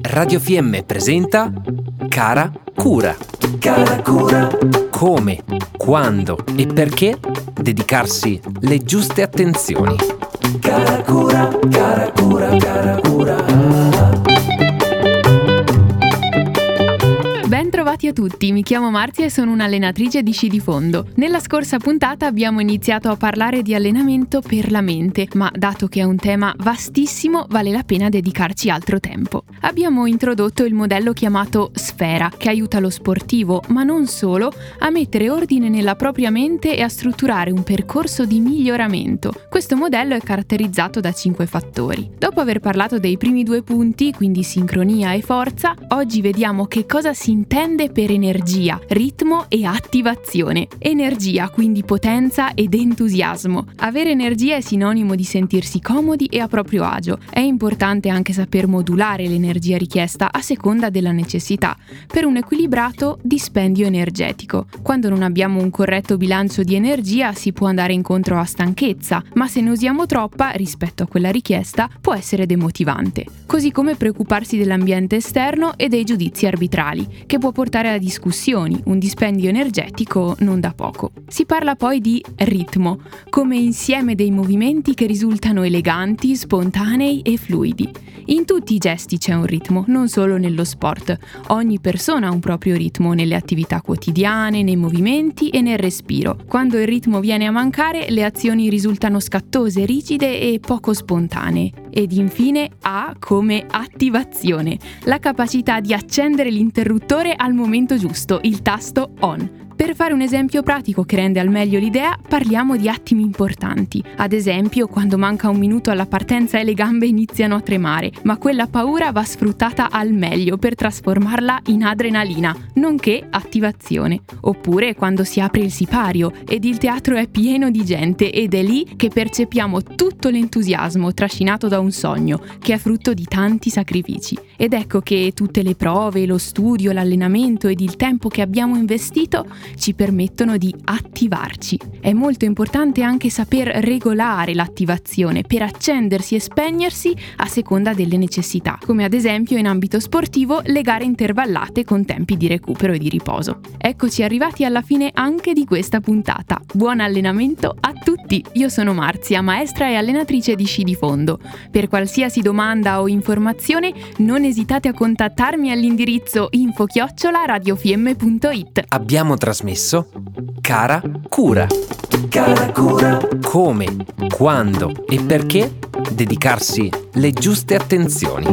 Radio FM presenta Cara Cura. Cara Cura. Come, quando e perché dedicarsi le giuste attenzioni. Cara Cura, cara Cura, cara Cura. Bentrovati a tutti, mi chiamo Marzia e sono un'allenatrice di sci di fondo. Nella scorsa puntata abbiamo iniziato a parlare di allenamento per la mente, ma dato che è un tema vastissimo vale la pena dedicarci altro tempo. Abbiamo introdotto il modello chiamato Sfera, che aiuta lo sportivo, ma non solo, a mettere ordine nella propria mente e a strutturare un percorso di miglioramento. Questo modello è caratterizzato da 5 fattori. Dopo aver parlato dei primi due punti, quindi sincronia e forza, oggi vediamo che cosa si intende per energia, ritmo e attivazione. Energia, quindi potenza ed entusiasmo. Avere energia è sinonimo di sentirsi comodi e a proprio agio. È importante anche saper modulare l'energia richiesta a seconda della necessità, per un equilibrato dispendio energetico. Quando non abbiamo un corretto bilancio di energia si può andare incontro a stanchezza, ma se ne usiamo troppa rispetto a quella richiesta può essere demotivante. Così come preoccuparsi dell'ambiente esterno e dei giudizi arbitrali, che può portare a discussioni, un dispendio energetico non da poco. Si parla poi di ritmo, come insieme dei movimenti che risultano eleganti, spontanei e fluidi. In tutti i gesti c'è un ritmo, non solo nello sport. Ogni persona ha un proprio ritmo nelle attività quotidiane, nei movimenti e nel respiro. Quando il ritmo viene a mancare, le azioni risultano scattose, rigide e poco spontanee. Ed infine A come attivazione, la capacità di accendere l'interruttore al momento giusto, il tasto on. Per fare un esempio pratico che rende al meglio l'idea, parliamo di attimi importanti. Ad esempio, quando manca un minuto alla partenza e le gambe iniziano a tremare, ma quella paura va sfruttata al meglio per trasformarla in adrenalina, nonché attivazione. Oppure quando si apre il sipario ed il teatro è pieno di gente ed è lì che percepiamo tutto l'entusiasmo trascinato da un sogno, che è frutto di tanti sacrifici. Ed ecco che tutte le prove, lo studio, l'allenamento ed il tempo che abbiamo investito ci permettono di attivarci. È molto importante anche saper regolare l'attivazione per accendersi e spegnersi a seconda delle necessità, come ad esempio in ambito sportivo le gare intervallate con tempi di recupero e di riposo. Eccoci arrivati alla fine anche di questa puntata. Buon allenamento a tutti! Io sono Marzia, maestra e allenatrice di sci di fondo. Per qualsiasi domanda o informazione non esitate a contattarmi all'indirizzo info-radiofm.it. Abbiamo trasmesso Cara Cura. Cara Cura. Come, quando e perché dedicarsi le giuste attenzioni.